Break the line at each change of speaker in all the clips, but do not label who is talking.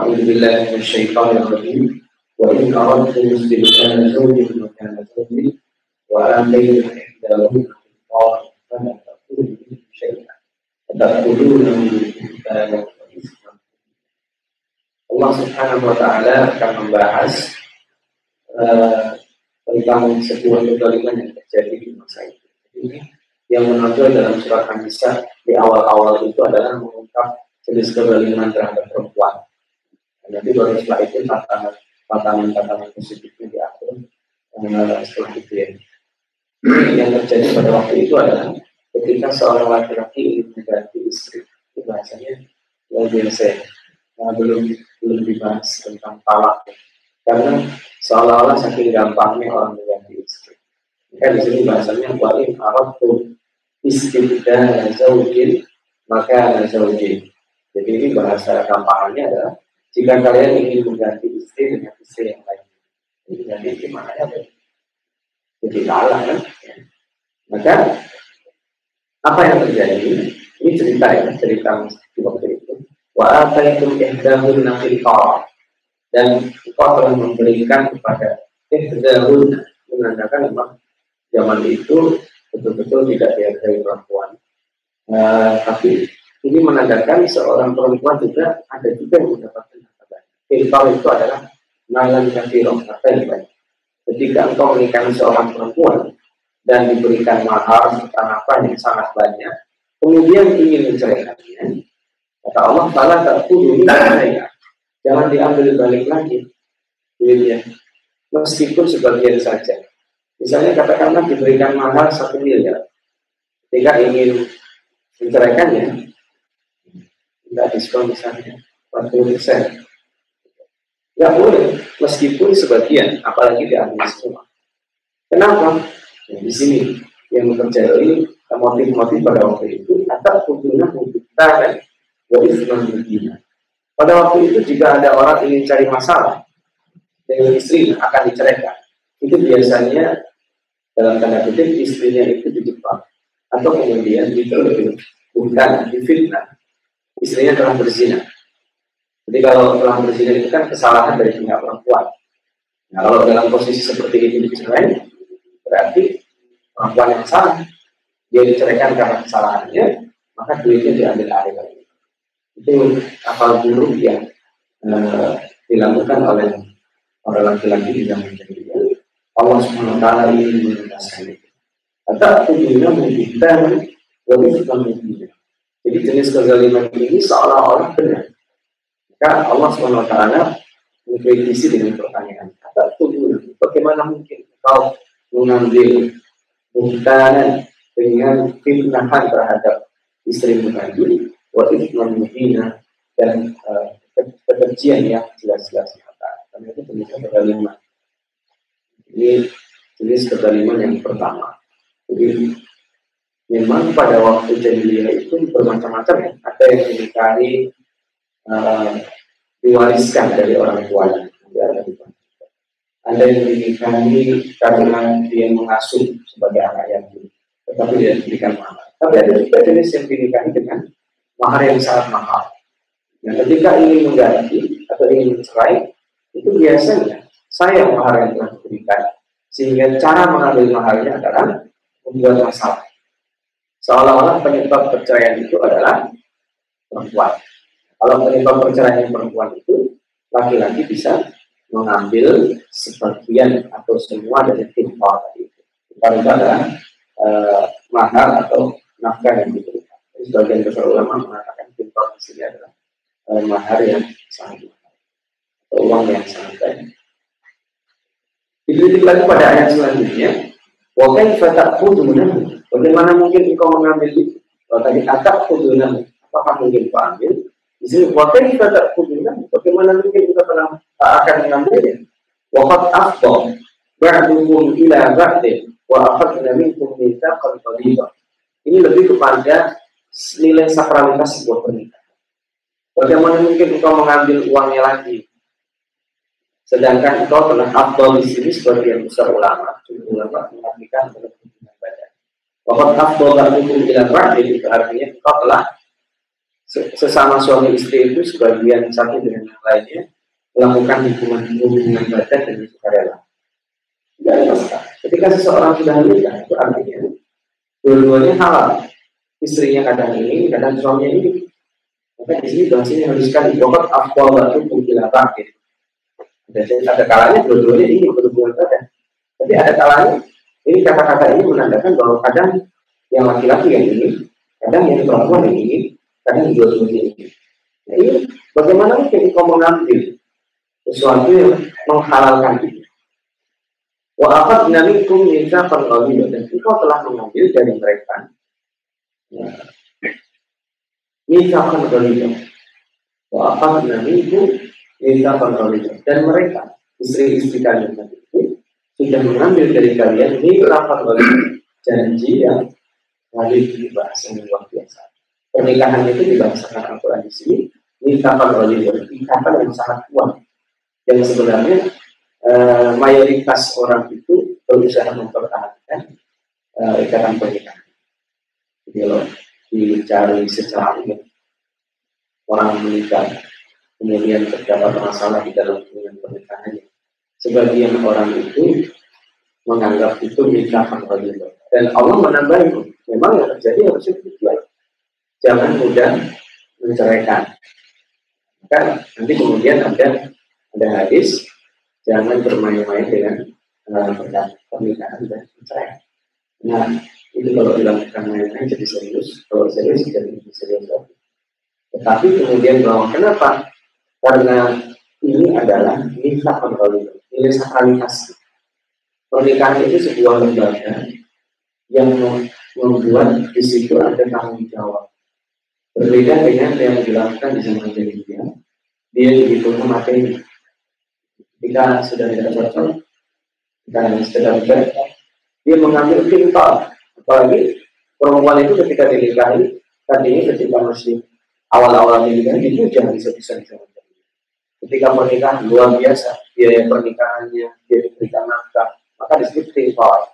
أعوذ بالله من الشيطان الرجيم وإن أردتم استبدال زوج مكان زوج وآتيتم إحداهن قنطارا فلا تأكلوا منه شيئا أتأكلونه بهتانا وإثما Allah Subhanahu wa taala akan membahas uh, tentang sebuah kezaliman yang terjadi di masa itu. Ini yang menonjol dalam surat An-Nisa di awal-awal itu adalah mengungkap jenis kezaliman terhadap perempuan. Nanti baru setelah itu tantangan tantangan-tantangan positifnya diatur uh, setelah itu ya. yang terjadi pada waktu itu adalah ketika seorang laki-laki ingin mengganti istri, itu bahasanya biasa ya. Nah, belum belum dibahas tentang talak ya. karena seolah-olah saking gampangnya orang mengganti istri. Maka di sini bahasanya wa'in arabtu istibdal zaujin maka zaujin. Jadi ini bahasa gampangannya adalah jika kalian ingin mengganti istri dengan istri yang lain. Jadi istri maknanya apa? Jadi kalah kan? Maka apa yang terjadi? Ini cerita ya, cerita di waktu itu. Wa ataitum ihdahun nafil dan engkau telah memberikan kepada ihdahun menandakan memang zaman itu betul-betul tidak dihargai perempuan. Uh, tapi ini menandakan seorang perempuan juga ada juga yang mendapatkan harta banyak. Infal itu adalah malam kafirah, harta yang banyak. Ketika engkau menikahi seorang perempuan dan diberikan mahar apa yang sangat banyak, kemudian ingin menceraikannya, kata Allah, "Fala ini saya. Jangan diambil balik lagi duitnya, meskipun sebagian saja. Misalnya katakanlah diberikan mahar satu miliar, ketika ingin menceraikannya, tidak diskon misalnya 40 persen. Tidak boleh, meskipun sebagian, apalagi diambil semua. Kenapa? Ya, di sini yang terjadi motif-motif pada waktu itu atau kunjungan kita kan dari Pada waktu itu jika ada orang ingin cari masalah dengan istri akan diceraikan, itu biasanya dalam tanda kutip istrinya itu di Jepang atau kemudian bukan difitnah istrinya telah berzina. Jadi kalau telah berzina itu kan kesalahan dari pihak perempuan. Nah kalau dalam posisi seperti ini dicerai, berarti perempuan yang salah. Dia diceraikan karena kesalahannya, maka duitnya diambil alih lagi. Itu akal buruk yang uh, dilakukan oleh orang laki-laki di zaman jahiliyah Allah SWT ingin menuntaskan itu. Kata tujuannya membuktikan wali suka membuktikan. Jadi jenis kezaliman ini seolah-olah benar. Maka Allah SWT mengkritisi dengan pertanyaan. Kata tujuan, bagaimana mungkin kau mengambil buktanan dengan fitnahan terhadap istri tadi, wa ifman dan uh, kebencian yang jelas-jelas nyata. Karena itu jenis kezaliman. Ini jenis kezaliman yang pertama. Jadi memang pada waktu jahiliyah itu bermacam-macam ya. Ada yang dinikahi uh, diwariskan dari orang tuanya. Ya, ada yang dinikahi karena dia mengasuh sebagai anak yatim, tetapi dia diberikan mahar. Tapi ada juga jenis yang dinikahi dengan mahar yang sangat mahal. Nah, ketika ingin mengganti atau ingin mencerai, itu biasanya saya mahar yang telah diberikan sehingga cara mengambil maharnya adalah membuat masalah. Seolah-olah penyebab perceraian itu adalah perempuan. Kalau penyebab perceraian perempuan itu, laki-laki bisa mengambil sebagian atau semua dari timpal tadi itu. Itu adalah eh, mahar atau nafkah yang diberikan. Sebagian besar ulama mengatakan timpal di sini adalah eh, mahar yang sangat mahal atau uang yang sangat banyak. Dikritik lagi pada ayat selanjutnya. Wa kaifa ta'khuduna? Bagaimana mungkin engkau mengambil itu? Kalau tadi atap khuduna, apakah mungkin kau ambil? Di sini wa kaifa ta'khuduna? Bagaimana mungkin kita pernah akan mengambilnya? Wa qad afdha ba'dukum ila ba'din wa akhadna minkum mitsaqan qalila. Ini lebih kepada nilai sakralitas sebuah pernikahan. Bagaimana mungkin engkau mengambil uangnya lagi? Sedangkan engkau telah afdol di sini sebagian besar ulama, ulama mengartikan dengan hubungan badan. Bahwa afdol dan hukum tidak rahim itu artinya engkau telah sesama suami istri itu sebagian satu dengan yang lainnya melakukan hubungan hubungan badan dengan sukarela. Tidak ada masalah. Ketika seseorang sudah menikah itu artinya dua-duanya halal. Istrinya kadang ini, kadang suaminya ini. Maka di sini bahas ini harus sekali pokok afdal batu apa gitu. Jadi ada kalanya dua-duanya ini berhubungan badan. Tapi ada kalanya ini kata-kata ini menandakan bahwa kadang yang laki-laki yang ini, kadang yang perempuan yang ini, kadang ini. Nah, ini bagaimana mungkin kau mengambil sesuatu yang menghalalkan itu? Wa apa minkum minta pengawilan dan engkau telah mengambil dari mereka. Ya. Minta pengawilan. Wa apa minkum minta pengawilan dan mereka istri-istri kalian itu sudah mengambil dari kalian minta pengawilan janji yang wajib dibahas yang luar biasa. Pernikahan itu dibahasakan Al-Quran di sini minta pengawilan ikatan yang sangat kuat yang sebenarnya uh, mayoritas orang itu berusaha mempertahankan uh, ikatan pernikahan. Jadi kalau dicari secara umum orang menikah kemudian terdapat masalah di dalam hubungan pernikahannya, sebagian orang itu menganggap itu nikah Allah. Dan Allah menambahi, memang yang terjadi harusnya begitu. Jangan mudah menceraikan. Kan nanti kemudian ada ada hadis jangan bermain-main dengan uh, pernikahan dan cerai. Nah, itu kalau dilakukan main-main jadi serius, kalau serius jadi serius lagi. Tetapi kemudian bahwa kenapa? Karena ini adalah nikah kontrol nilai sakralitas. Pernikahan itu sebuah lembaga yang membuat di situ ada tanggung jawab. Berbeda dengan yang dilakukan di zaman jahiliyah, dia begitu memakai jika sudah tidak cocok dan sudah tidak dia mengambil pintar apalagi perempuan itu ketika dinikahi tadinya ketika masih awal-awal itu jangan bisa-bisa ketika pernikahan luar biasa biaya pernikahannya dia diberikan nafkah maka disebut pintar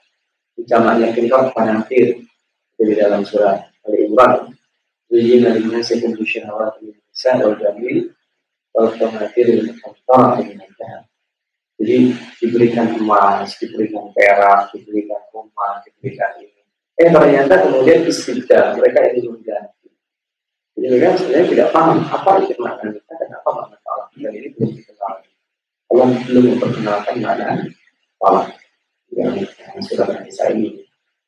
jamaknya pintar panatir dari dalam surat Ali Imran Zujin al-Nasi Kumbu Syahwat Bisa Al-Jamil Al-Tamatir Al-Tamatir jadi diberikan emas, diberikan perak, diberikan rumah, diberikan ini. Eh ternyata kemudian istiqdal, mereka ingin mengganti. Jadi mereka sebenarnya tidak paham apa itu makna kita dan apa makna talak. Dan ini belum dikenal. Allah belum memperkenalkan makna talak yang, yang sudah saya ini.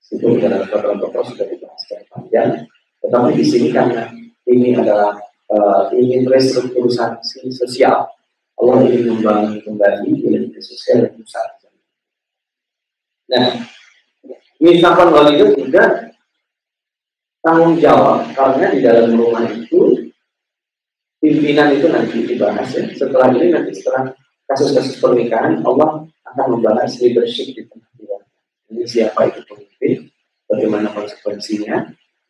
Itu dalam beberapa sudah dibahas secara panjang. Tetapi di sini karena ini adalah uh, ingin restrukturisasi sosial Allah ingin membangun kembali nilai sosial dan usaha. Nah, misalkan wali itu juga tanggung jawab karena di dalam rumah itu pimpinan itu nanti dibahas ya. Setelah ini nanti setelah kasus-kasus pernikahan Allah akan membahas leadership di tengah keluarga. Ini siapa itu pemimpin, bagaimana konsekuensinya,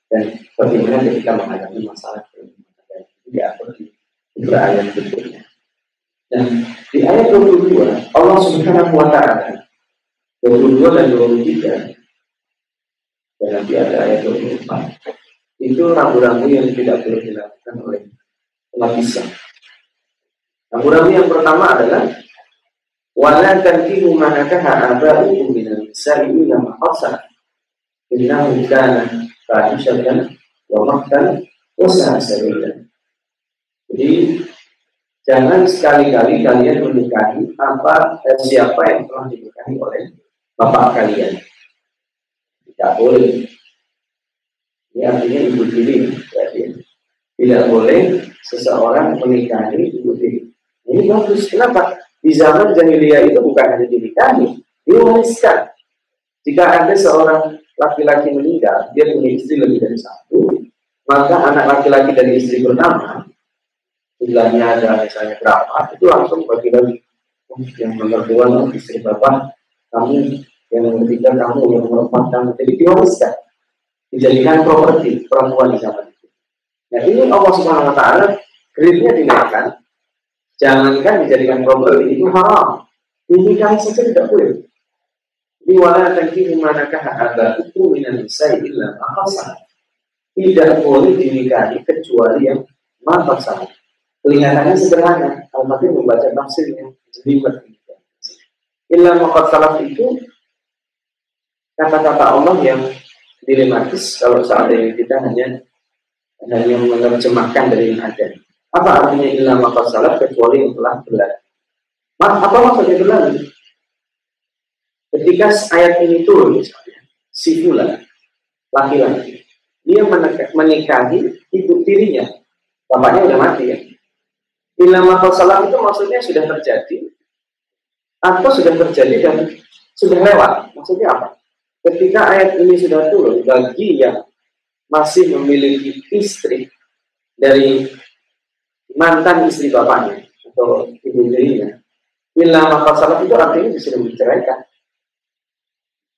dan bagaimana ketika menghadapi masalah pernikahan. Ini diatur di beberapa ayat berikutnya. Dan di ayat 22, Allah Subhanahu wa taala 22 dan 23 dan nanti ada ayat 24 itu rambu-rambu yang tidak boleh dilakukan oleh lapisan. Rambu-rambu yang pertama adalah Jadi Jangan sekali-kali kalian menikahi apa dan siapa yang telah dinikahi oleh bapak kalian. Tidak boleh. Ini artinya ibu tiri. Berarti. Tidak boleh seseorang menikahi ibu tiri. Ini bagus. Kenapa? Di zaman jahiliyah itu bukan hanya dinikahi, diwariskan. Jika ada seorang laki-laki meninggal, dia punya istri lebih dari satu, maka anak laki-laki dari istri pertama jumlahnya ada misalnya berapa, itu langsung bagi bagi yang nomor dua istri bapak, kamu yang nomor tiga kamu, yang nomor empat kamu, jadi diwariskan, dijadikan properti perempuan di zaman itu. Nah ini Allah Subhanahu Wa Taala grade-nya dinaikkan, jangankan dijadikan properti itu haram, ini kan saja tidak boleh. Ini wala tankihu manakah itu minan nisa illa Tidak boleh dinikahi kecuali yang salah. Kelihatannya sederhana, tapi membaca tafsirnya jelimet. Ilah makat salah itu kata-kata Allah yang dilematis kalau seandainya kita hanya hanya menerjemahkan dari yang ada. Apa artinya ilah makat salah kecuali yang telah berlalu? Apa maksudnya berlalu? Ketika ayat ini turun misalnya, si fulan, laki-laki, dia menikahi ibu tirinya, bapaknya udah mati ya. Ilama salam itu maksudnya sudah terjadi atau sudah terjadi dan sudah lewat. Maksudnya apa? Ketika ayat ini sudah turun, bagi yang masih memiliki istri dari mantan istri bapaknya atau ibu tirinya, ilama salam itu artinya disuruh diceraikan.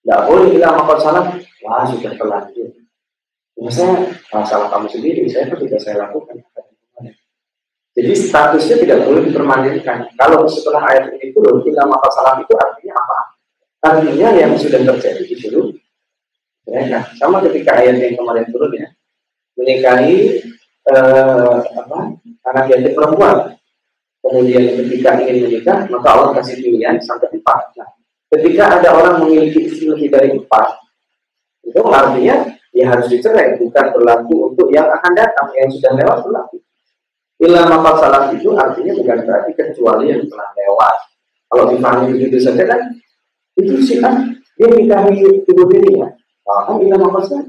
Tidak boleh bilang makhluk salah, wah sudah terlanjur. Maksudnya, salah kamu sendiri, saya kan sudah saya lakukan. Jadi statusnya tidak boleh dipermanenkan. Kalau setelah ayat ini turun, bila maka salah itu artinya apa? Artinya yang sudah terjadi itu ya, sama ketika ayat yang kemarin turun ya, menikahi eh, apa, anak yatim perempuan. Kemudian ketika ingin menikah, maka Allah kasih pilihan sampai empat. Nah, Ketika ada orang memiliki istri lebih dari empat, itu artinya ya harus dicerai, bukan berlaku untuk yang akan datang, yang sudah lewat berlaku. Maaf salah itu artinya bukan berarti kecuali yang telah lewat. Kalau dipahami begitu saja kan, itu sih kan dia nikahi ibu dirinya. Nah, kan ilah maaf salah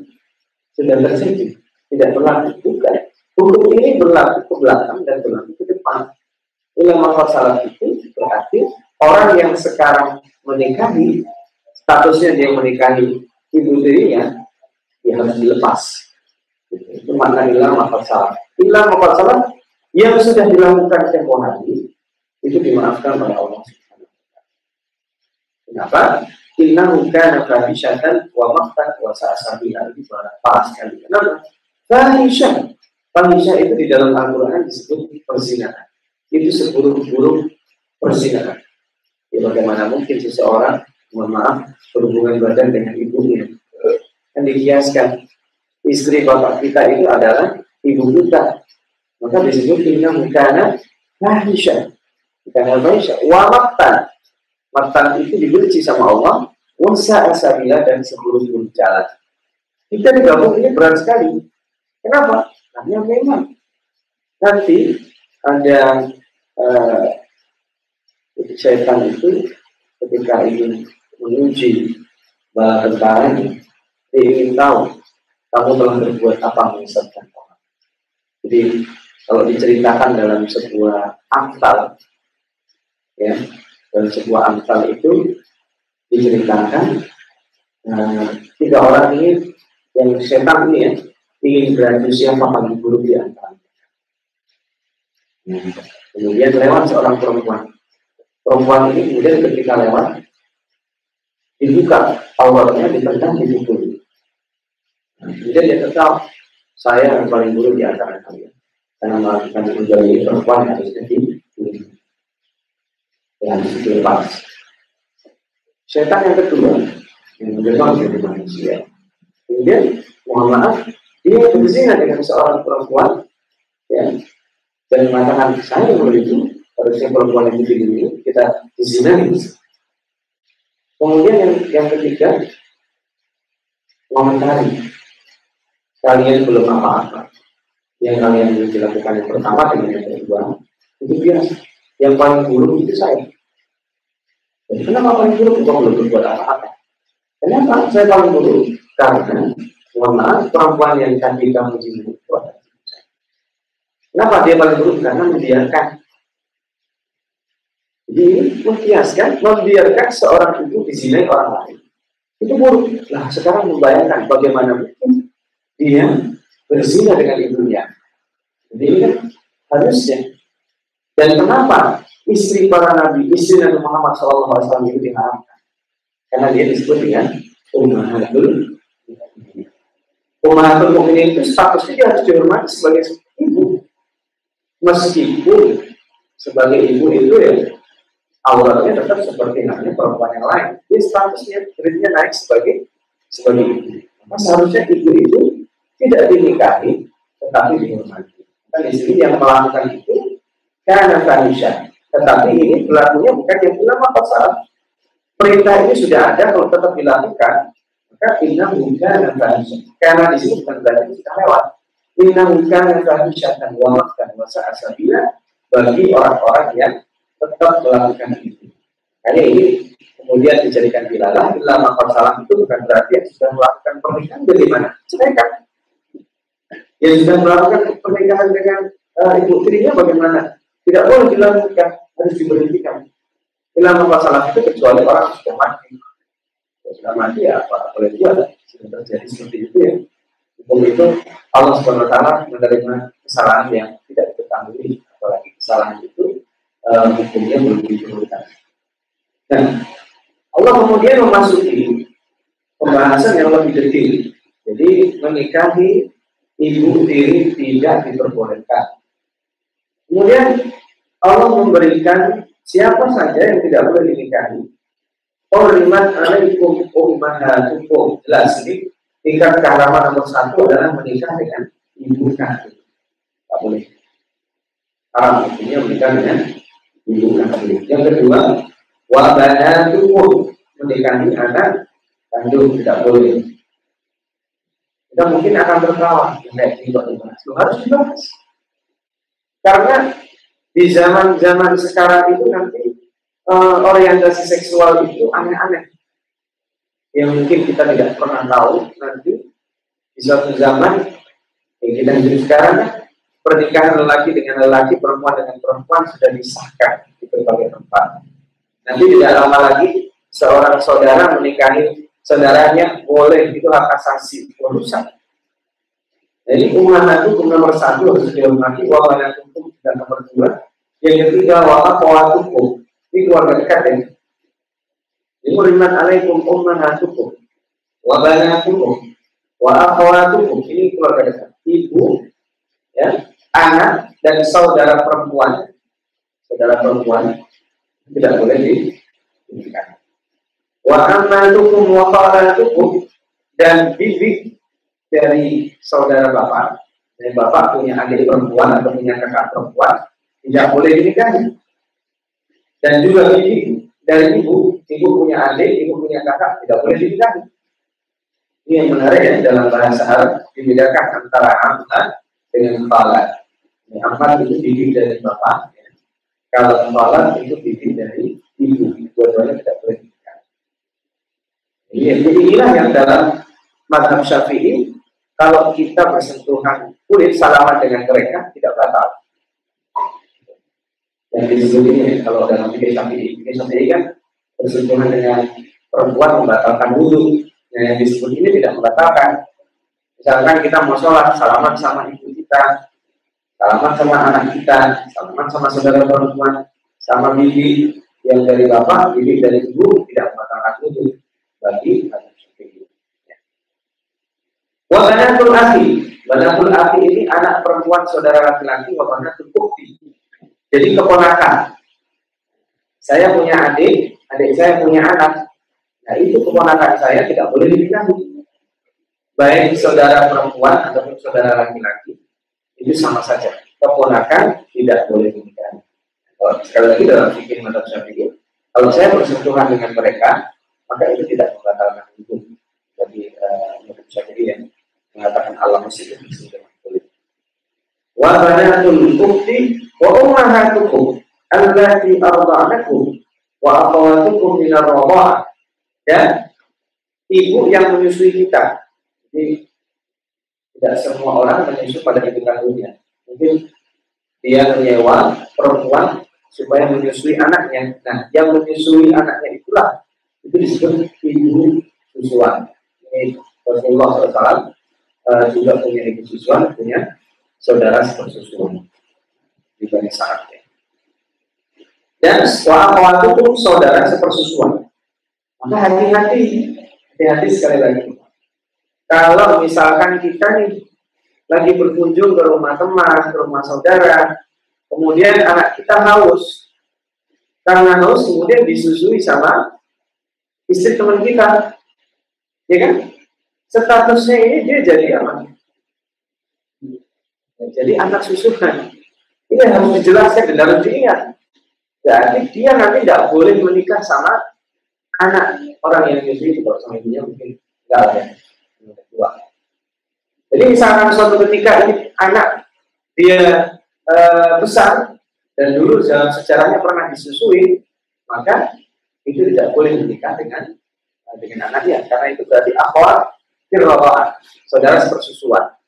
sudah terjadi, tidak berlaku bukan. Hukum ini berlaku ke belakang dan berlaku ke depan. Ilah maaf salah itu berarti orang yang sekarang menikahi, statusnya dia menikahi ibu dirinya, ya harus dilepas. Itu makna ilah mafat salah. Ilah mafat salah yang sudah dilakukan tempoh hari, itu dimaafkan oleh Allah Kenapa? Inna kana fahisyatan wa maktan wa sa'asabiha itu parah sekali. Kenapa? Fahisyah. Fahisyah itu di dalam Al-Quran disebut perzinahan. Itu seburuk-buruk perzinahan. Ya, bagaimana mungkin seseorang, mohon maaf, berhubungan badan dengan ibunya. Kan dikiaskan. Istri bapak kita itu adalah ibu kita. Maka disebut inna mukana fahisha. Bukan fahisha. Wa maktan. Maktan itu dibenci sama Allah. Wasa asabila dan seluruh jalan. Kita digabung ini berat sekali. Kenapa? Karena memang nanti ada uh, setan itu ketika ingin menguji bala tentaranya, dia ingin tahu kamu telah berbuat apa menyesatkan orang. Jadi kalau diceritakan dalam sebuah aktal, ya, dalam sebuah aktal itu diceritakan nah, tiga orang ini yang setan ini ya ingin beradu siapa paling buruk di antara. Kemudian lewat seorang perempuan. Perempuan ini kemudian ketika lewat dibuka auratnya ditendang dipukul kemudian dia tetap saya yang paling buruk di antara kalian. Karena melakukan menjadi perempuan harus jadi yang dilepas setan yang kedua yang menjebak jadi manusia. Kemudian mohon maaf dia berzina dengan seorang perempuan ya dan mengatakan saya yang itu harusnya perempuan yang ini kita dizinai. Kemudian yang, yang ketiga, komentari. Kalian belum apa-apa. Yang kalian dilakukan yang pertama dengan yang kedua, itu biasa. Yang paling buruk itu saya. Jadi kenapa paling buruk? Kok belum berbuat apa-apa. Kenapa saya paling buruk? Karena, maaf, perempuan yang tadi kamu zinai itu Kenapa dia paling buruk? Karena membiarkan ini mengkiaskan, membiarkan seorang ibu dizinai orang lain. Itu buruk. Nah, sekarang membayangkan bagaimana mungkin dia berzina dengan ibunya. Jadi ini kan harusnya. Dan kenapa istri para nabi, istri Nabi Muhammad SAW itu diharamkan? Karena dia disebut dengan Ummahatul Ummahatul Mukminin itu statusnya dia harus dihormati sebagai ibu. Meskipun sebagai ibu itu ya auratnya tetap seperti halnya perempuan yang lain. Dia statusnya grade naik sebagai sebagai ibu. Maka seharusnya ibu itu tidak dinikahi tetapi dihormati. Di sini yang melakukan itu karena fahisha. Tetapi ini pelakunya bukan yang ulama salah. Perintah ini sudah ada kalau tetap dilakukan, inna. Karena di sini bukan sudah lewat. Inna dan fahisha dan wamakkan masa asabila bagi orang-orang yang tetap melakukan itu. Hanya ini kemudian dijadikan bilalah, bila salah itu bukan berarti yang sudah melakukan pernikahan bagaimana? Ceraikan. Yang sudah melakukan pernikahan dengan uh, ibu tirinya bagaimana? Tidak boleh dilakukan, harus diberhentikan. Bila salah itu kecuali orang sudah mati. Sudah mati ya apa boleh juga sudah terjadi seperti itu ya. Hukum itu Allah Wa menerima kesalahan yang tidak diketahui, apalagi kesalahan itu uh, hukumnya belum diturunkan. Nah, Allah kemudian memasuki pembahasan yang lebih detail. Jadi menikahi ibu tiri tidak diperbolehkan. Kemudian Allah memberikan siapa saja yang tidak boleh dinikahi. Hurimat alaikum ummahatukum. Jelas ini tingkat keharaman nomor satu adalah menikah dengan ibu kandung. Tak boleh. Haram hukumnya menikah dengan ibu kandung. Yang kedua, wa banatukum menikahi anak kandung tidak boleh. Kita mungkin akan tertawa, kayak dibahas. Harus dibahas. Karena di zaman-zaman sekarang itu nanti uh, orientasi seksual itu aneh-aneh. Yang mungkin kita tidak pernah tahu nanti di suatu zaman yang kita hidup sekarang pernikahan lelaki dengan lelaki, perempuan dengan perempuan sudah disahkan di berbagai tempat. Nanti tidak lama lagi seorang saudara menikahi saudaranya boleh itu hak asasi urusan. Jadi umat itu nomor satu harus dihormati, wawanan hukum dan nomor dua. Yang ketiga waka hukum ini keluarga dekat ya. Ini murimat alaikum ummahatukum wa banatukum wa akhawatukum ini keluarga dekat. Ibu, ya, anak dan saudara perempuan, saudara perempuan tidak boleh diberikan. Wa amatukum wa khalatukum dan bibi dari saudara bapak, dari bapak punya adik perempuan atau punya kakak perempuan, tidak boleh dinikahi. Dan juga bibi dari ibu, ibu punya adik, ibu punya kakak, tidak boleh dinikahi. Ini yang menarik ya, dalam bahasa Arab dibedakan antara amat dengan khalat. Amat itu bibi dari bapak, kalau sholat itu bikin dari ibu, dua-duanya tidak boleh dinikah. Jadi inilah yang dalam madhab syafi'i, kalau kita bersentuhan kulit salaman dengan mereka tidak batal. Yang disebut ini kalau dalam fikih syafi'i, fikih syafi'i kan bersentuhan dengan perempuan membatalkan wudhu. Yang disebut ini tidak membatalkan. Misalkan kita mau sholat, salaman sama ibu kita, salaman sama anak kita, salaman sama saudara perempuan, sama bibi yang dari bapak, bibi dari ibu tidak membatalkan wudhu bagi hadis seperti ya. Wabanatul akhi ini anak perempuan saudara laki-laki, wabanatul bukti. Jadi keponakan. Saya punya adik, adik saya punya anak. Nah itu keponakan saya tidak boleh dinikahi. Baik saudara perempuan ataupun saudara laki-laki itu sama saja. Keponakan tidak boleh dinikahi. Kalau sekali lagi dalam fikih madzhab Syafi'i, kalau saya bersentuhan dengan mereka, maka itu tidak membatalkan hukum bagi uh, madzhab Syafi'i yang mengatakan Allah masih. Wa banatul bukti wa ummahatukum allati arda'anakum wa akhawatukum min ar dan ibu yang menyusui kita. Jadi tidak semua orang menyusu pada ibu kandungnya. Mungkin dia menyewa perempuan supaya menyusui anaknya. Nah, yang menyusui anaknya itulah itu disebut ibu susuan. Ini Rasulullah SAW uh, eh, juga punya ibu susuan, punya saudara sepersusuan di banyak syaratnya. Dan wa pun saudara sepersusuan. Maka hati-hati, hati-hati sekali lagi kalau misalkan kita nih lagi berkunjung ke rumah teman, ke rumah saudara, kemudian anak kita haus, karena haus kemudian disusui sama istri teman kita, ya kan? Statusnya ini dia jadi apa? Jadi anak susunan. Ini harus dijelaskan dan harus diingat. Jadi dia nanti tidak boleh menikah sama anak orang yang menyusui itu kalau sama ibunya mungkin enggak yang kedua. Jadi misalkan suatu ketika ini anak dia e, besar dan dulu dalam sejarahnya pernah disusui, maka itu tidak boleh menikah dengan dengan anaknya karena itu berarti akhwat firroah saudara sepersusuan.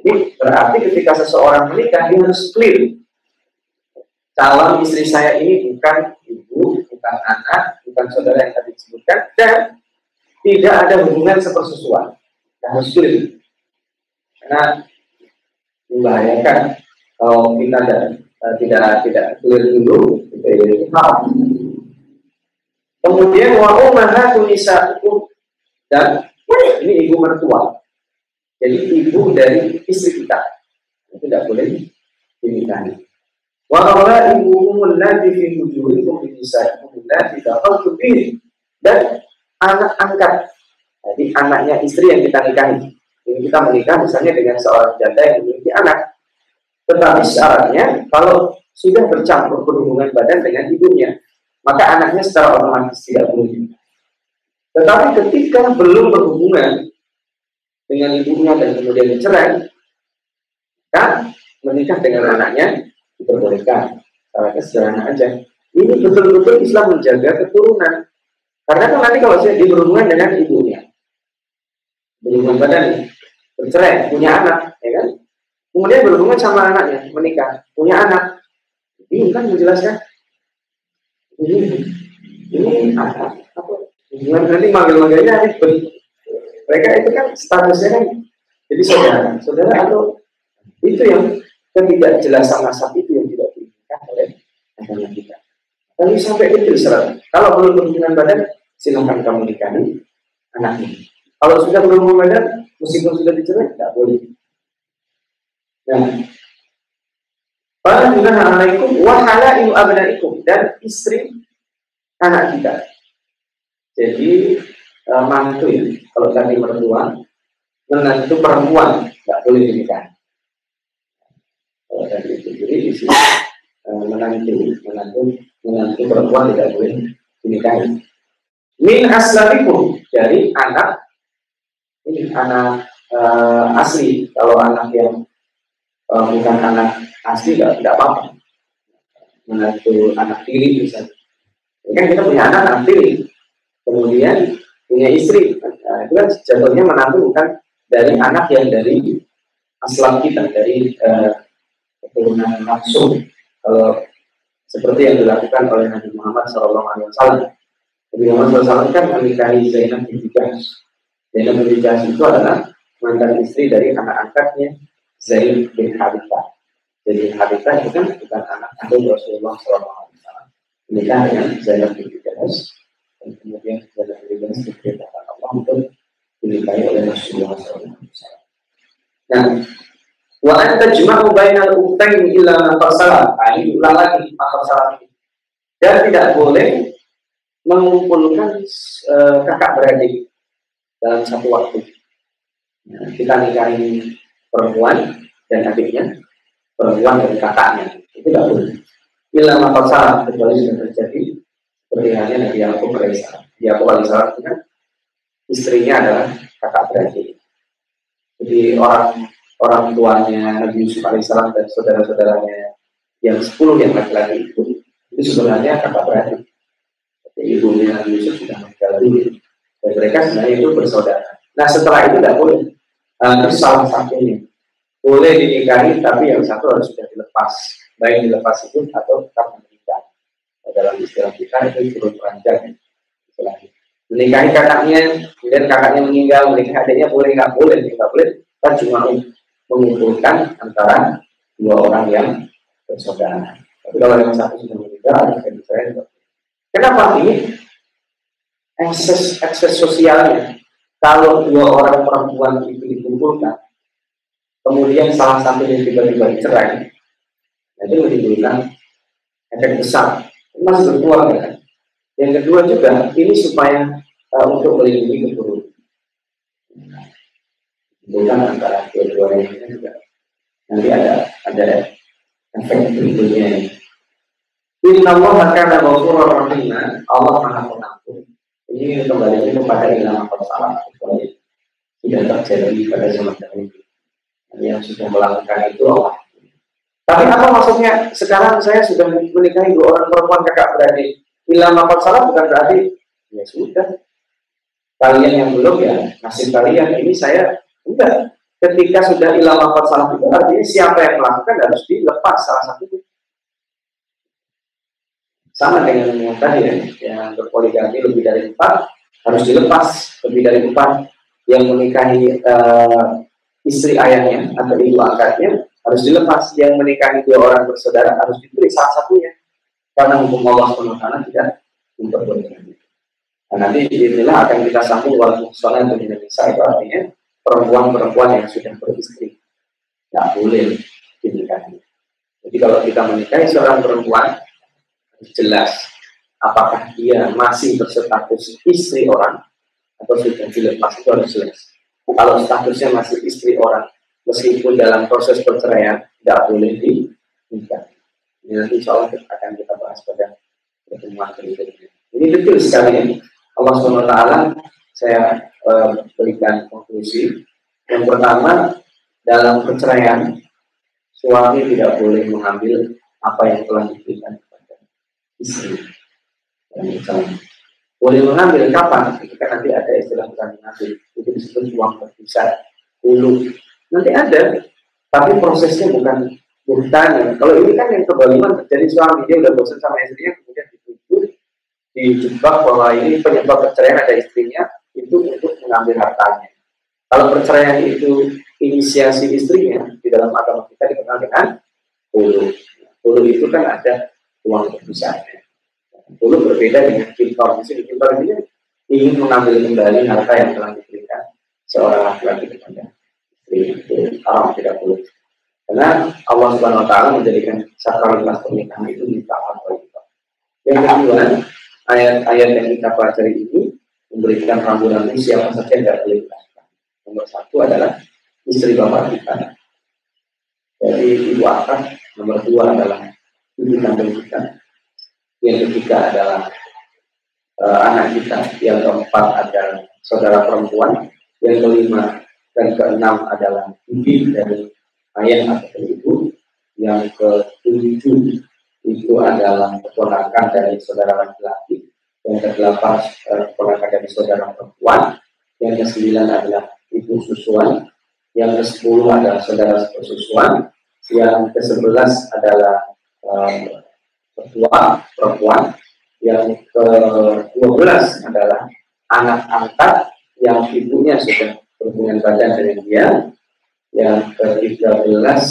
Jadi berarti ketika seseorang menikah dia harus clear. Calon istri saya ini bukan ibu, bukan anak, bukan saudara yang tadi disebutkan, dan tidak ada hubungan sepersusuan. Harus clear. Karena membahayakan kalau kita dan, uh, tidak tidak clear dulu itu hal. Kemudian wa ummahatu nisaikum dan ini ibu mertua. Jadi ibu dari istri kita. Itu tidak boleh dinikahi. Wa ibu allati fi wujurikum min nisaikum allati dakhaltum bihi. Dan anak angkat. Jadi anaknya istri yang kita nikahi. Ini kita menikah misalnya dengan seorang janda yang memiliki anak. Tetapi syaratnya kalau sudah bercampur berhubungan badan dengan ibunya, maka anaknya secara otomatis tidak boleh. Tetapi ketika belum berhubungan dengan ibunya dan kemudian bercerai, kan menikah dengan anaknya diperbolehkan. Syaratnya sederhana aja. Ini betul-betul Islam menjaga keturunan. Karena kan nanti kalau saya berhubungan dengan ibunya, berhubungan badan, bercerai, punya anak, ya kan? Kemudian berhubungan sama anaknya, menikah, punya anak. Ini kan menjelaskan ini ini apa? apa nanti manggil-manggilnya mereka itu kan statusnya kan jadi saudara, saudara atau itu yang ketidakjelasan nasab itu yang tidak diinginkan oleh agama kita. Tapi sampai itu serat. Kalau belum berhubungan badan, silahkan kamu nikahi anaknya. Kalau sudah berhubungan badan, meskipun sudah dicerai, tidak boleh. Nah, Para juga alaikum wahala ibu abnaikum dan istri anak kita. Jadi uh, mantu ya. Kalau tadi mertua, menantu perempuan nggak boleh dinikah. Kalau tadi itu jadi di sini uh, menantu, menantu, menantu perempuan tidak boleh dinikahi. Min aslamikum dari anak ini anak uh, asli. Kalau anak yang uh, bukan anak asli tidak apa-apa. Menantu anak tiri misalnya. Ini kan kita punya anak tiri. Kemudian punya istri. Nah, itu kan jatuhnya menantu bukan dari anak yang dari aslam kita, dari uh, keturunan langsung. Kalau seperti yang dilakukan oleh Nabi Muhammad SAW. Nabi Muhammad SAW kan menikahi Zainab bin Jahsh. Zainab bin Jahsh itu adalah mantan istri dari anak angkatnya Zaid bin Harithah. Jadi Harithah itu kan bukan anak kandung Rasulullah SAW. Menikah dengan Zainab bin Jahsh dan kemudian jalan bebas diperintahkan Untuk dinikahi oleh Rasulullah SAW. Nah, wa anta jma'u bainal uktain illa man fasala. Nah, ini ulang lagi ini. Dan tidak boleh mengumpulkan uh, kakak beradik dalam satu waktu. Nah, kita nikahi perempuan dan adiknya, perempuan dan kakaknya. Itu tidak boleh. Illa man fasala kecuali sudah terjadi seperti halnya Nabi Yakub alaihissalam. Yakub alaihissalam kan istrinya adalah kakak beradik. Jadi orang orang tuanya Nabi Yusuf alaihissalam dan saudara-saudaranya yang sepuluh yang laki-laki itu itu sebenarnya kakak beradik. Jadi ibunya Nabi Yusuf sudah meninggal dulu dan mereka sebenarnya itu bersaudara. Nah setelah itu tidak boleh. Terus salah satunya boleh dinikahi tapi yang satu harus sudah dilepas baik dilepas itu atau tetap dalam istilah kita itu turun ranjang istilahnya menikahi kakaknya kemudian kakaknya meninggal menikahi adiknya boleh nggak boleh nggak boleh. Kita cuma mengumpulkan antara dua orang yang bersaudara. Tapi kalau yang satu sudah meninggal ada yang kenapa ini? Akses akses sosialnya. Kalau dua orang perempuan itu dikumpulkan kemudian salah satu yang tiba-tiba dicerai itu menimbulkan efek besar. Masih berkeluarga kan. Yang kedua juga ini supaya uh, untuk melindungi keturunan. Bukan antara dua-duanya juga Nanti ada ada efek berikutnya ini. Inna Allah kana ghafurur rahim. Allah Maha Pengampun. Ini kembali kepada ilam salah kecuali tidak terjadi pada zaman dahulu. Yang sudah melakukan itu Allah. Tapi apa maksudnya? Sekarang saya sudah menikahi dua orang perempuan kakak beradik. Ilam salah bukan berarti ya sudah. Kalian yang belum ya nasib kalian ini saya enggak. Ketika sudah ilam salah itu artinya siapa yang melakukan harus dilepas salah satu sama dengan yang tadi ya, yang berpoligami lebih dari empat harus dilepas lebih dari empat yang menikahi uh, istri ayahnya atau ibu angkatnya harus dilepas yang menikahi dua orang bersaudara harus dipilih salah satunya karena hukum Allah SWT tidak memperbolehkan nah, nanti inilah akan kita sambung walaupun soalnya untuk Indonesia itu artinya perempuan-perempuan yang sudah beristri tidak boleh dinikahi jadi kalau kita menikahi seorang perempuan jelas apakah dia masih berstatus istri orang atau sudah dilepas itu harus jelas. Kalau statusnya masih istri orang, meskipun dalam proses perceraian tidak boleh dinikah. Ini nanti insya Allah akan kita bahas pada pertemuan berikutnya. Ini betul sekali ini. Allah SWT saya uh, berikan konklusi. Yang pertama, dalam perceraian, suami tidak boleh mengambil apa yang telah diberikan istri yang misalnya boleh mengambil kapan ketika nanti ada istilah bukan mengambil itu disebut uang berpisah dulu nanti ada tapi prosesnya bukan bertanya kalau ini kan yang kebalikan terjadi suami dia udah bosan sama istrinya kemudian dituduh dijebak bahwa ini penyebab perceraian ada istrinya itu untuk mengambil hartanya kalau perceraian itu inisiasi istrinya di dalam agama kita dikenal dengan hulu hulu itu kan ada uang tebusannya. Dulu berbeda dengan filter. Di sini filter ini ingin mengambil kembali harta yang telah diberikan seorang laki-laki kepada istri itu haram tidak boleh. Karena Allah Subhanahu Wa Taala menjadikan sakralitas pernikahan itu di tahap itu. Yang kedua, ayat-ayat yang kita pelajari ini memberikan rambu-rambu siapa saja yang tidak boleh dilakukan. Nomor satu adalah istri bapak kita. Jadi ibu akad. Nomor dua adalah ibu kandung kita. Yang ketiga adalah uh, anak kita. Yang keempat adalah saudara perempuan. Yang kelima dan keenam adalah ibu dari ayah atau ibu. Yang ketujuh itu adalah keponakan dari saudara laki-laki. Yang kedelapan uh, keponakan dari saudara perempuan. Yang kesembilan adalah ibu susuan. Yang ke-10 adalah saudara susuan. Yang ke-11 adalah ketua perempuan yang ke-12 adalah anak angkat yang ibunya sudah berhubungan badan dengan dia yang ke-13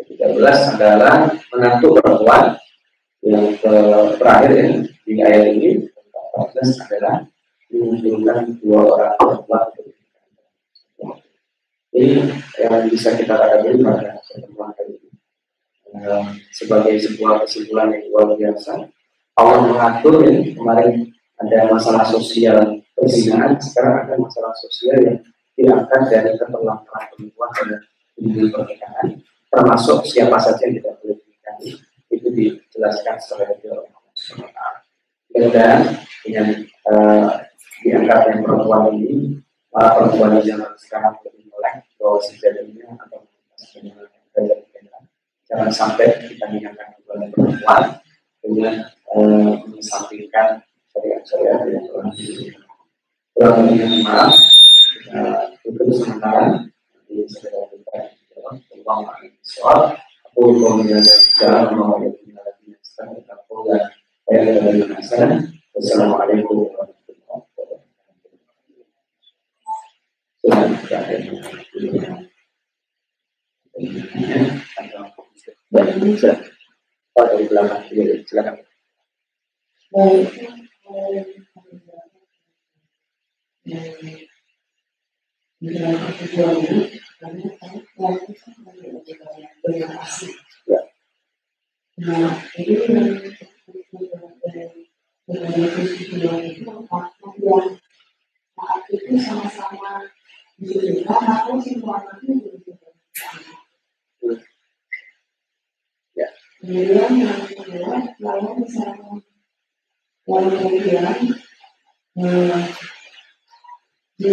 ke-13 adalah menantu perempuan yang terakhir ya, di ayat ini ke-14 adalah menunjukkan dua orang perempuan ini yang bisa kita katakan pada pertemuan kali ini Eh, sebagai sebuah kesimpulan yang luar biasa. Allah mengatur ya, kemarin ada masalah sosial perzinaan, sekarang ada masalah sosial yang diangkat dari keterlantaran perempuan pada hubungan pernikahan, termasuk siapa saja yang tidak boleh dinikahi. Itu dijelaskan secara detail Mudah-mudahan dengan uh, diangkat yang perempuan ini, para perempuan di zaman sekarang lebih melek bahwa sejatinya atau jangan sampai kita mengingatkan kepada perempuan dengan uh, mengesampingkan syariat-syariat yang telah diberikan. Kurang lebih maaf, tutup sementara di segera kita tentang soal aku menjaga jalan mau menjaga sekarang kita pulang saya dari sana. Wassalamualaikum warahmatullahi wabarakatuh. Dari belakang, silakan. Ya. Nah, jadi yang itu
apakah yang saat itu sama-sama diberikan atau semua anaknya diberikan Ya. Kemudian yang
kedua, kalau misalnya lalu kemudian di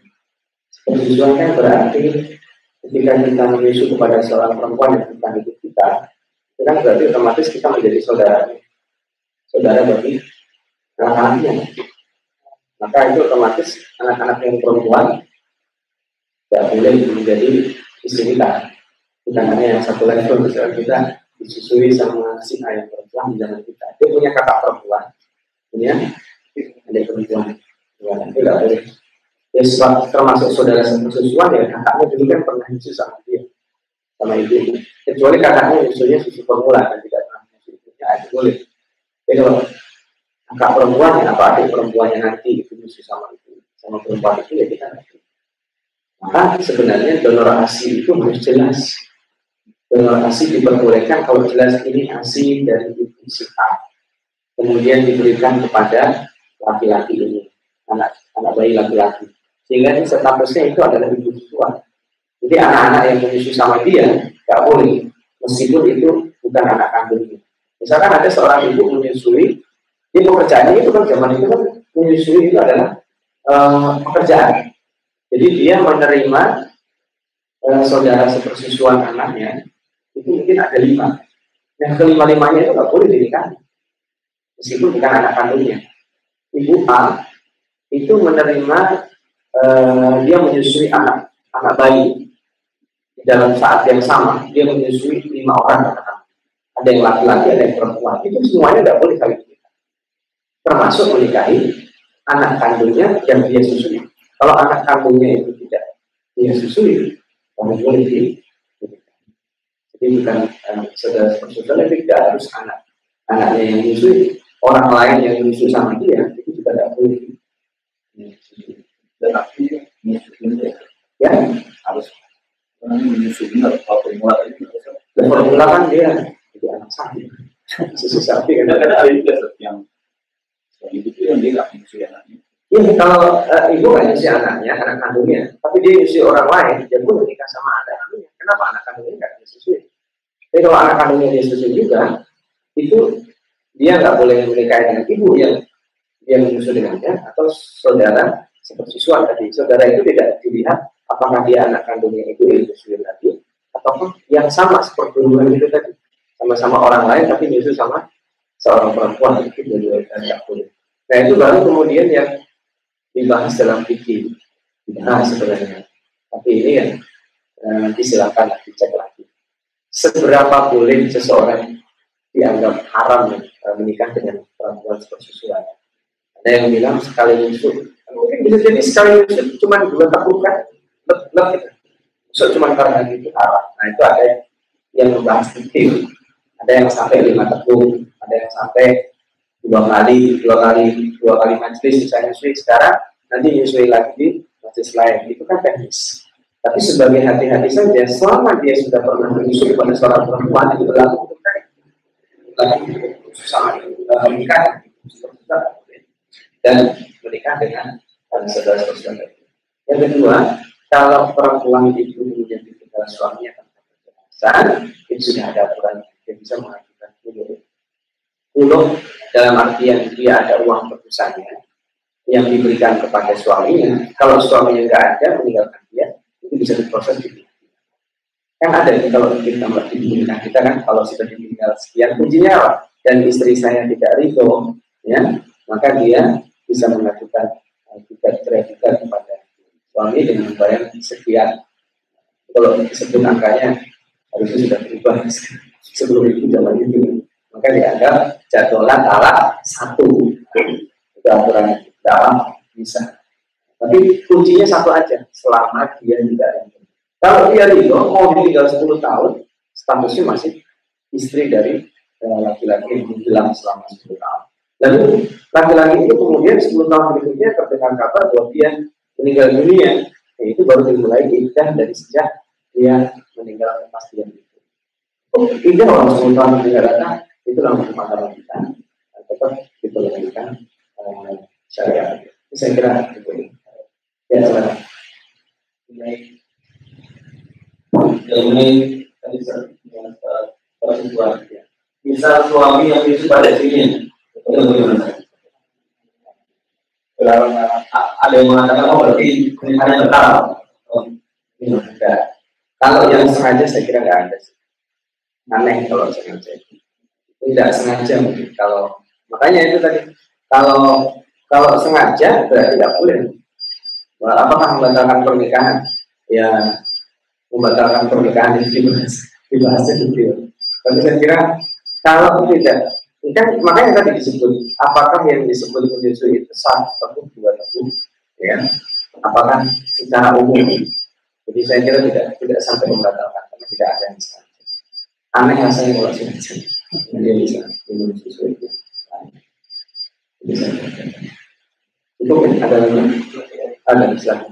Persusuan kan berarti ketika kita menyusu kepada seorang perempuan yang bukan hidup kita, itu kan berarti otomatis kita menjadi saudara, saudara bagi anak-anaknya. Maka itu otomatis anak-anak yang perempuan tidak boleh menjadi istri kita. Bukan hanya yang satu level, misalnya kita disusui sama si ayah perempuan di dalam kita. Dia punya kakak perempuan, punya adik perempuan. Ya, itu tidak boleh ya termasuk saudara sesusuan ya kakaknya dulu kan pernah nyusu sama dia sama ibu. Kecuali kakaknya nyusunya susu formula dan tidak pernah nyusu ibunya itu boleh. Jadi kalau kakak perempuan ya apa adik perempuannya nanti itu nyusu sama ibu sama perempuan itu ya kita nanti maka sebenarnya donor asi itu harus jelas. Donor asi diperbolehkan kalau jelas ini asi dari ibu si kemudian diberikan kepada laki-laki ini anak anak bayi laki-laki sehingga statusnya itu adalah ibu susuan. Jadi anak-anak yang menyusu sama dia nggak boleh, meskipun itu bukan anak kandungnya. Misalkan ada seorang ibu menyusui, dia pekerjaannya itu kan zaman itu kan menyusui itu adalah uh, pekerjaan. Jadi dia menerima uh, saudara sepersusuan anaknya itu mungkin ada lima. Yang kelima limanya itu nggak boleh dinikahi, meskipun bukan anak kandungnya. Ibu A itu menerima uh, dia menyusui anak anak bayi. Dalam saat yang sama dia menyusui lima orang anak. Ada yang laki-laki ada yang perempuan. Itu semuanya tidak boleh kita termasuk menikahi anak kandungnya yang dia susui. Kalau anak kandungnya itu tidak dia susui kamu boleh di jadi bukan uh, saudara saudara tidak harus anak anaknya yang menyusui. Orang lain yang menyusui sama dia itu juga tidak boleh
tetapi menyusunnya
ya
harus menyusunnya formula itu
formula kan dia jadi anak sapi susu sapi kan.
Kadang ada juga yang ibu itu yang dia nggak menyusui anaknya.
Iya, kalau uh, ibu nggak nyusi anaknya, anak kandungnya, tapi dia nyusi orang lain, dia pun menikah sama anak kandungnya. Kenapa anak kandungnya nggak disusui? Jadi kalau anak kandungnya dia susui juga, itu dia nggak boleh menikahi dengan ibu yang dia menyusu dengannya atau saudara seperti suami tadi, saudara itu tidak dilihat apakah dia anak kandungnya itu nyusu tadi, ataupun yang sama seperti dua itu tadi, sama-sama orang lain tapi nyusu sama seorang perempuan itu juga tidak boleh. Nah itu baru kemudian yang dibahas dalam fikih, dibahas sebenarnya. Tapi ini yang eh, nanti silakan dicek lagi. Seberapa boleh seseorang dianggap haram eh, menikah dengan perempuan sepersusuan? Ada yang bilang sekali nyusu mungkin bisa jadi sekali usut cuma dua tahun kan? Lep gitu. Usut cuma karena itu haram nah itu ada yang membahas detail ada yang sampai lima tahun ada yang sampai dua kali dua kali dua kali majelis misalnya nyusui. Sekarang nanti nyusui lagi di majelis lain. Itu kan teknis. Tapi sebagai hati-hati saja selama dia sudah pernah menyusui pada seorang perempuan itu berlaku untuk lagi sama menikah dan menikah dengan saudara-saudara. Yang kedua, kalau perempuan itu menjadi tinggal suaminya tanpa kejelasan, itu sudah ada aturan yang bisa mengajukan puluh. Puluh dalam artian dia ada uang tebusannya yang diberikan kepada suaminya. Kalau suaminya nggak ada, meninggalkan dia, itu bisa diproses di kan ada nih kalau kita menikah kita kan kalau sudah ditinggal sekian kuncinya dan istri saya tidak ridho ya maka dia bisa mengajukan tiket kredit kepada suami dengan membayar sekian. Kalau disebut angkanya harusnya sudah berubah sebelum itu zaman itu. Maka dianggap jadwalan talak satu. Itu aturan dalam bisa. Tapi kuncinya satu aja, selama dia tidak rindu. Kalau dia rindu, mau tinggal 10 tahun, statusnya masih istri dari eh, laki-laki yang hilang selama 10 tahun. Lalu laki-laki itu kemudian 10 tahun berikutnya terdengar kabar bahwa dia meninggal dunia, ya itu baru dimulai iddah dari sejak dia meninggal kepastian itu. Oh, iddah orang 10 tahun meninggal datang, itu langsung mata kita, tetap diperlakukan uh, syariat. Saya kira itu. Ya, silakan.
Ini tadi persetujuan. Misal suami yang itu pada sini? Kalau ada yang mengatakan oh berarti pernikahannya batal.
Oh. Kalau yang sengaja saya kira nggak ada sih. Aneh kalau sengaja. Tidak sengaja mungkin. Kalau makanya itu tadi kalau kalau sengaja berarti tidak boleh. Apakah membatalkan pernikahan? Ya membatalkan pernikahan itu dibahas dibahasnya detail. Tapi saya kira kalau tidak, kan makanya tadi disebut apakah yang disebut menyusui itu sah atau dua tahun, ya? Apakah secara umum? Jadi saya kira tidak tidak sampai membatalkan karena tidak ada yang sah. Aneh rasanya kalau sengaja dia bisa menyusui itu. Bisa. Itu ada lagi? Ada misalnya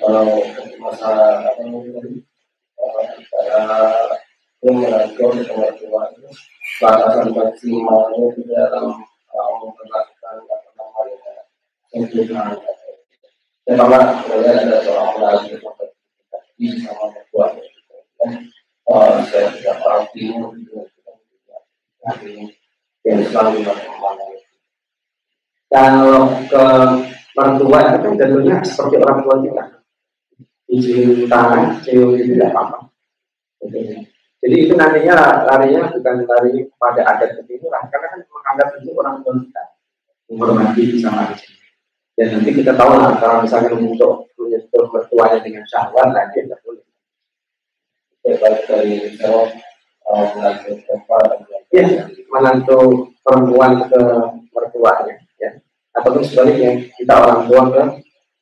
kalau masalah apa namanya yang mengatur itu batasan maksimalnya di dalam memperlakukan apa namanya sempurna. Dan malah kemudian ada seorang penalti di sama mertua saya tidak juga yang selalu
kalau ke mertua itu kan jatuhnya seperti orang tua kita. Cium tangan cium itu tidak apa-apa jadi itu nantinya larinya bukan lari pada adat ketimuran karena kan menganggap itu orang tua kita menghormati sama aja dan nanti kita tahu lah kalau misalnya untuk menyentuh mertuanya dengan syahwat dia tidak boleh.
Baik dari menantu
ya menantu perempuan ke mertuanya ataupun sebaliknya kita orang tua ke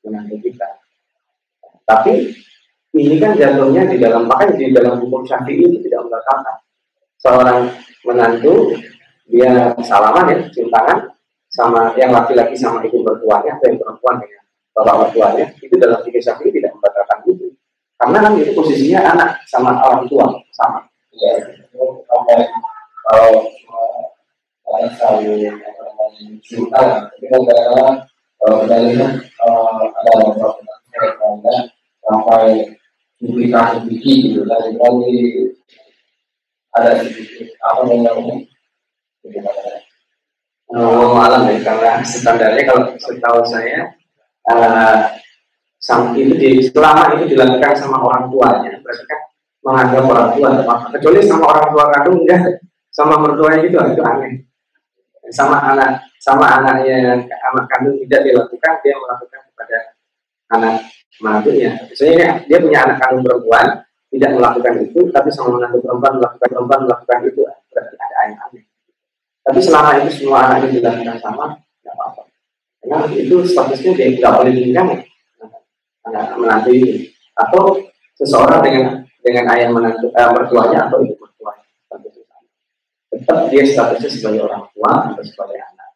menantu kita. Tapi ini kan jatuhnya di dalam makanya di dalam hukum syafi'i itu tidak membatalkan seorang menantu dia salaman ya cium tangan sama yang laki-laki sama ibu mertuanya atau yang perempuan dengan bapak mertuanya itu dalam fikih syafi'i tidak membatalkan itu karena kan itu posisinya anak sama orang tua sama.
Ya, kalau saling cinta kadang kalau kita lihat ada sampai duplikasi biji gitu kan jadi ada sedikit apa namanya?
Oh, malam ya, karena standarnya kalau setahu saya uh, sang, itu di, selama itu dilakukan sama orang tuanya, berarti kan menganggap orang tua kecuali sama orang tua kandung enggak sama mertuanya itu itu aneh. Sama anak sama anaknya anak kandung tidak dilakukan dia melakukan kepada anak mantunya misalnya dia punya anak kandung perempuan tidak melakukan itu tapi sama menantu perempuan melakukan perempuan melakukan itu berarti ada yang aneh. Tapi selama itu semua anaknya dilakukan sama tidak apa-apa. Karena itu statusnya dia tidak boleh diingat anak menantu itu. Atau seseorang dengan dengan ayah menantu eh, mertuanya atau ibu mertuanya. Tetap dia statusnya sebagai orang tua atau sebagai anak.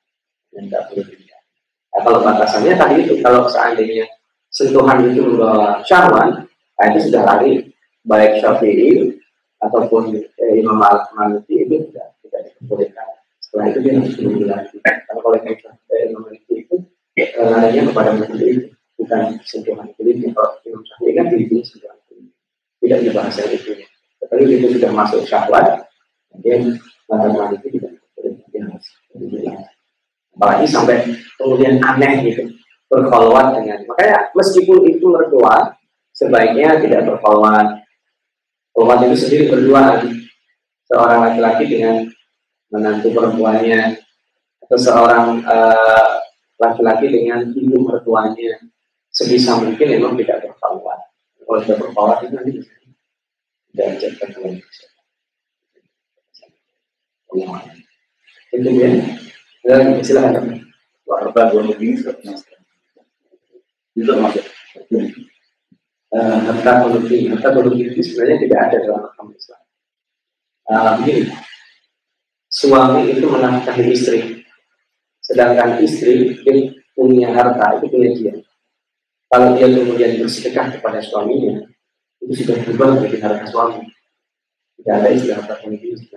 Yang tidak boleh dilihat. Nah, kalau batasannya tadi itu kalau seandainya sentuhan itu membawa syahwan, nah itu sudah lari baik syafi'i ataupun eh, Imam Maliki itu tidak tidak diperbolehkan. Setelah itu dia harus menunggu lagi. Karena kalau yang eh, Imam Maliki itu eh, larinya kepada Maliki itu bukan sentuhan kulit. Kalau Imam Syafi'i kan itu sentuhan. Tidak dibahas itu. Tetapi itu sudah masuk syahwat, kemudian maka itu tidak apalagi sampai kemudian aneh gitu berkhulwat dengan makanya meskipun itu mertua sebaiknya tidak berkhulwat khulwat itu sendiri berdua. Seorang laki-laki dengan menantu perempuannya atau seorang uh, laki-laki dengan ibu mertuanya. Sebisa mungkin memang tidak berkhulwat kalau tidak berkhulwat itu nanti bisa tidak jadi itu dia. Dan silakan
warga dua lebih itu masuk
uh, harta kolusi. Harta kolusi itu sebenarnya tidak ada dalam agama Islam. Uh, begini, suami itu menafkahi istri, sedangkan istri itu punya harta itu punya dia. Kalau dia kemudian bersedekah kepada suaminya, itu sudah berubah menjadi harta suami. Tidak ada istilah harta kolusi.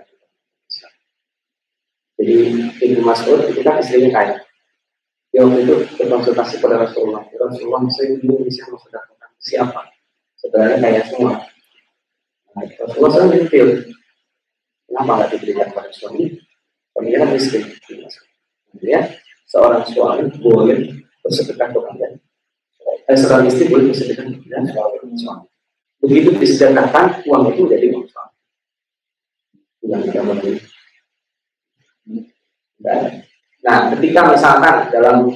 Jadi Ibnu Mas'ud itu kan istrinya kaya. Waktu itu berkonsultasi pada Rasulullah. Ya Rasulullah saya bingung bisa mensedekahkan siapa? Sebenarnya kaya semua. Nah, Rasulullah saya mikir, kenapa nggak diberikan pada suami? Suaminya kan miskin. Ya, seorang suami boleh bersedekah kepada eh, seorang istri boleh bersedekah kepada suami. Begitu disedekahkan, uang itu menjadi uang suami. Tidak boleh Nah, ketika misalkan dalam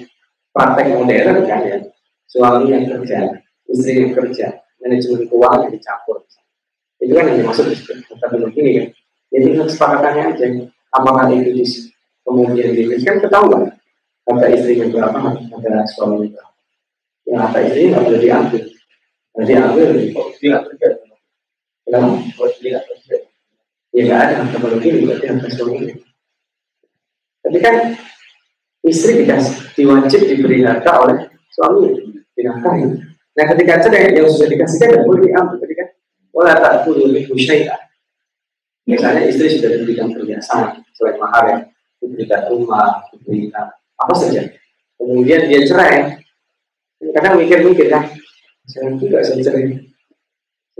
praktek modern kan ya, suami yang kerja, istri yang kerja, manajemen keuangan yang dicampur. Itu kan yang dimaksud kita belum ini kan. Jadi kesepakatannya aja, apakah itu kemudian diberikan ketahuan harta istrinya berapa, harta suami berapa. Yang harta istrinya nggak boleh diambil. Diambil, oh, dia nggak kerja. Kenapa? Oh, dia nggak kerja. Ya nggak ada, harta berarti berarti harta suami. Tapi kan istri dikasih diwajib diberi harta oleh suami dinafkahi. Nah ketika cerai yang sudah dikasihkan tidak boleh diambil ketika wala tak lebih Misalnya istri sudah diberikan perhiasan selain mahar ya, diberikan rumah, diberikan apa saja. Kemudian dia cerai, kadang mikir-mikir kan, saya juga saya cerai.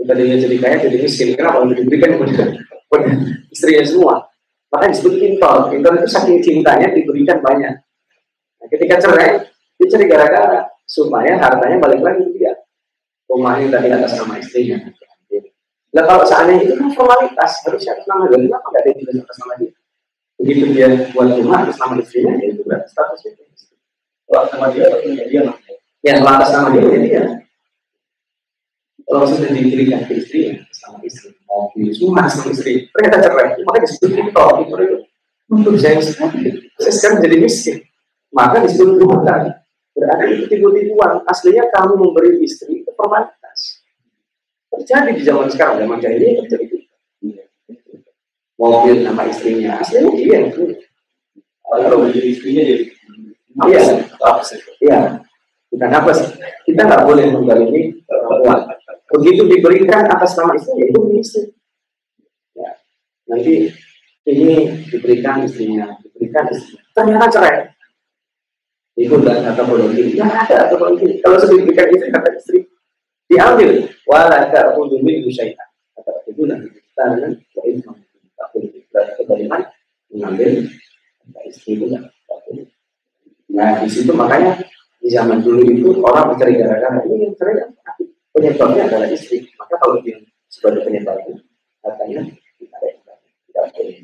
Tadinya jadi kaya jadi miskin, kenapa untuk diberikan kepada istrinya semua? Maka disebut kintor. Kintor itu saking cintanya diberikan banyak. Ketika cerai, dia cerai gara-gara supaya hartanya balik lagi ke dia. Rumahnya tadi atas nama istrinya. Nah kalau seandainya itu kan formalitas, harusnya atas nama dia. Kenapa nggak dia atas nama dia? Begitu dia buat rumah atas nama istrinya, ya itu berarti statusnya Kalau atas nama dia, punya dia Ya, kalau atas nama dia, ya dia. Kalau sudah diberikan ke istri, sama istri, mobil, semua sama istri, ternyata cerai, maka disebut itu, itu untuk saya sekarang jadi miskin, maka disebut hutang. Berarti itu tipu-tipuan. Aslinya kamu memberi istri itu formalitas. Terjadi di zaman sekarang, zaman jahiliyah terjadi. Mobil nama istrinya, aslinya dia yang. Kalau menjadi istrinya jadi Iya, iya. Bukan apa sih? Kita nggak boleh menggalimi perempuan begitu diberikan atas nama istrinya itu istri ya. nanti ini diberikan istrinya diberikan istrinya ternyata cerai itu dan kata bolongin ya ada bolongin kalau sudah diberikan istri kata istri. Diambil. Wala tak undumi syaitan kata itu nanti kita dengan itu tak boleh kita mengambil istri itu nah di situ makanya di zaman dulu itu orang mencari gara-gara ini yang cerai penyebabnya adalah istri. Maka kalau dia sebagai penyebabnya katanya tidak boleh.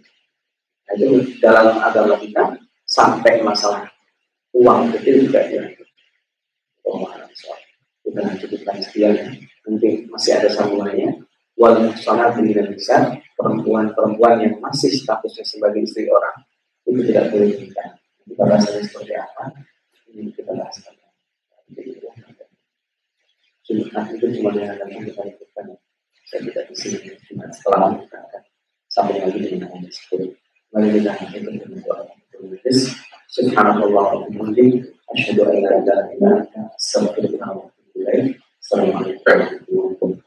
Nah, itu dalam agama kita sampai masalah uang kecil juga ya pemahaman kita cukupkan sekian. Nanti masih ada sambungannya. Wal sangat tidak bisa perempuan-perempuan yang masih statusnya sebagai istri orang itu tidak boleh kita kita bahasanya seperti apa? Ini kita bahas. Jumat itu cuma yang akan kita lakukan. Saya tidak di sini cuma setelah kita akan sampai lagi dengan sepuluh. Mari kita akan bihamdihi subhanallah wa bihamdihi asyhadu an. Assalamualaikum.